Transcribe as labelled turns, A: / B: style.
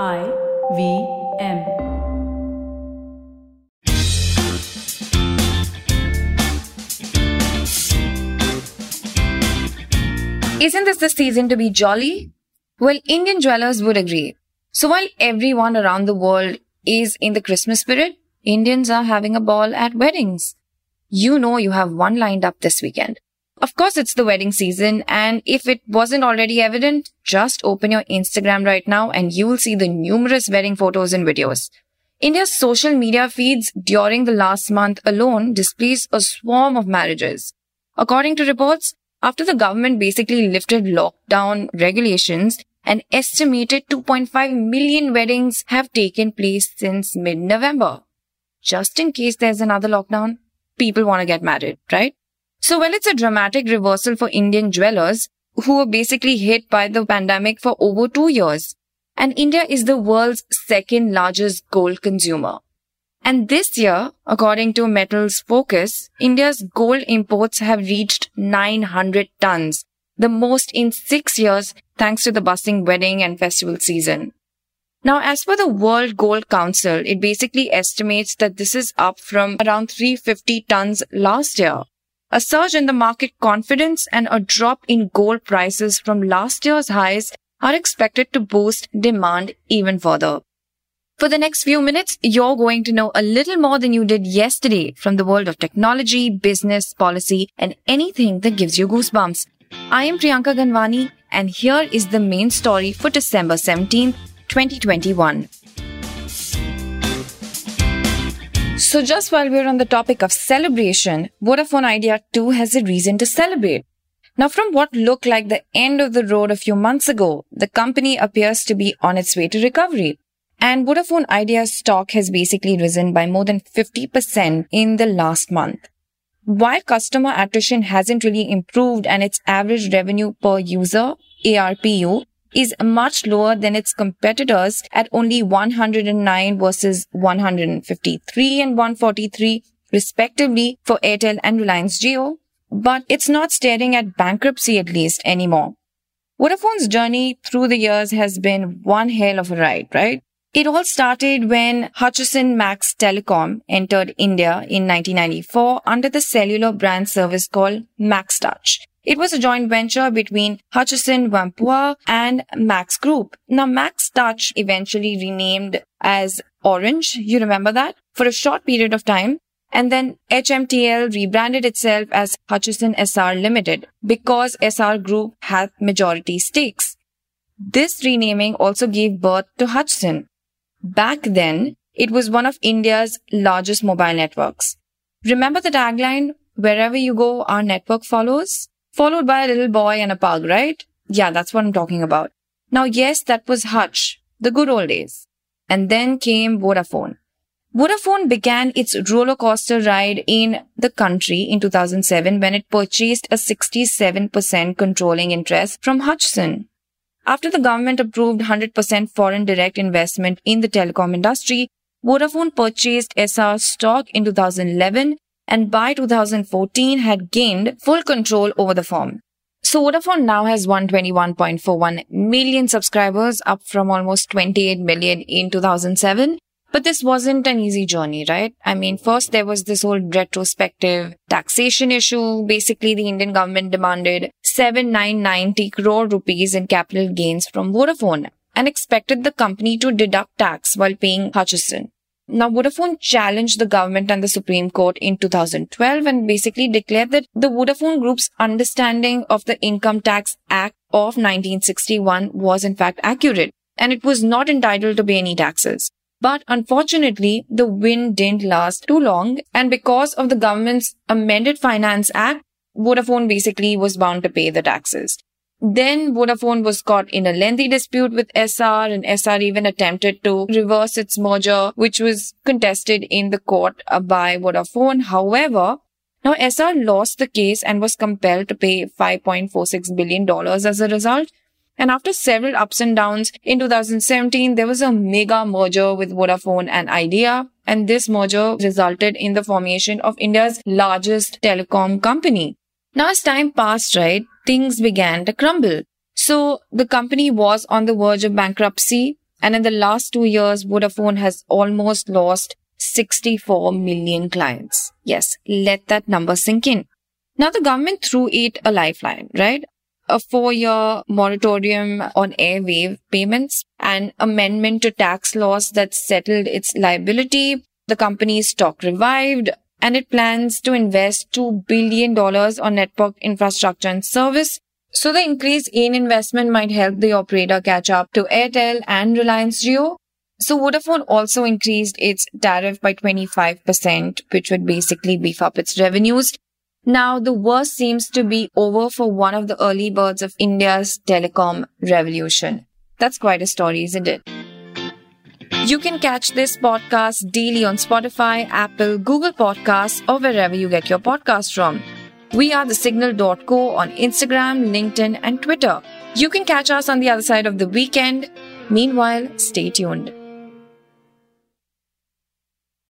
A: I V M.
B: Isn't this the season to be jolly? Well, Indian dwellers would agree. So while everyone around the world is in the Christmas spirit, Indians are having a ball at weddings. You know you have one lined up this weekend. Of course, it's the wedding season. And if it wasn't already evident, just open your Instagram right now and you will see the numerous wedding photos and videos. India's social media feeds during the last month alone displays a swarm of marriages. According to reports, after the government basically lifted lockdown regulations, an estimated 2.5 million weddings have taken place since mid-November. Just in case there's another lockdown, people want to get married, right? So while it's a dramatic reversal for Indian dwellers who were basically hit by the pandemic for over two years, and India is the world's second largest gold consumer. And this year, according to Metals Focus, India's gold imports have reached 900 tons, the most in six years thanks to the bustling wedding and festival season. Now, as per the World Gold Council, it basically estimates that this is up from around 350 tons last year. A surge in the market confidence and a drop in gold prices from last year's highs are expected to boost demand even further. For the next few minutes, you're going to know a little more than you did yesterday from the world of technology, business, policy, and anything that gives you goosebumps. I am Priyanka Ganwani, and here is the main story for December 17, 2021. So just while we're on the topic of celebration, Vodafone Idea 2 has a reason to celebrate. Now, from what looked like the end of the road a few months ago, the company appears to be on its way to recovery. And Vodafone Idea's stock has basically risen by more than 50% in the last month. While customer attrition hasn't really improved and its average revenue per user, ARPU, is much lower than its competitors at only 109 versus 153 and 143 respectively for Airtel and Reliance Jio, but it's not staring at bankruptcy at least anymore. Vodafone's journey through the years has been one hell of a ride, right? It all started when Hutchison Max Telecom entered India in 1994 under the cellular brand service called MaxTouch. It was a joint venture between Hutchison Whampoa and Max Group. Now, MaxTouch eventually renamed as Orange. You remember that? For a short period of time. And then HMTL rebranded itself as Hutchison Essar Limited because Essar Group had majority stakes. This renaming also gave birth to Hutchison, Back then, it was one of India's largest mobile networks. Remember the tagline, wherever you go, our network follows? Followed by a little boy and a pug, right? Yeah, that's what I'm talking about. Now, yes, that was Hutch, the good old days. And then came Vodafone. Vodafone began its roller coaster ride in the country in 2007 when it purchased a 67% controlling interest from Hutchison. After the government approved 100% foreign direct investment in the telecom industry, Vodafone purchased Essar stock in 2011 and by 2014 had gained full control over the firm. So Vodafone now has 121.41 million subscribers, up from almost 28 million in 2007 but this wasn't an easy journey, right? I mean, first there was this whole retrospective taxation issue. Basically, the Indian government demanded 7990 crore rupees in capital gains from Vodafone and expected the company to deduct tax while paying Hutchison. Now, Vodafone challenged the government and the Supreme Court in 2012 and basically declared that the Vodafone Group's understanding of the Income Tax Act of 1961 was in fact accurate and it was not entitled to pay any taxes. But unfortunately, the win didn't last too long. And because of the government's amended Finance Act, Vodafone basically was bound to pay the taxes. Then Vodafone was caught in a lengthy dispute with Essar and Essar even attempted to reverse its merger, which was contested in the court by Vodafone. However, now Essar lost the case and was compelled to pay $5.46 billion as a result. And after several ups and downs, in 2017, there was a mega merger with Vodafone and Idea. And this merger resulted in the formation of India's largest telecom company. Now, as time passed, right, things began to crumble. So the company was on the verge of bankruptcy. And in the last two years, Vodafone has almost lost 64 million clients. Yes, let that number sink in. Now the government threw it a lifeline, right? Uh, A four year moratorium on airwave payments, an amendment to tax laws that settled its liability. The company's stock revived and it plans to invest $2 billion on network infrastructure and service. So the increase in investment might help the operator catch up to Airtel and Reliance Jio. So Vodafone also increased its tariff by 25%, which would basically beef up its revenues. Now, the worst seems to be over for one of the early birds of India's telecom revolution. That's quite a story, isn't it? You can catch this podcast daily on Spotify, Apple, Google Podcasts, or wherever you get your podcasts from. We are the signal.co on Instagram, LinkedIn, and Twitter. You can catch us on the other side of the weekend. Meanwhile, stay tuned.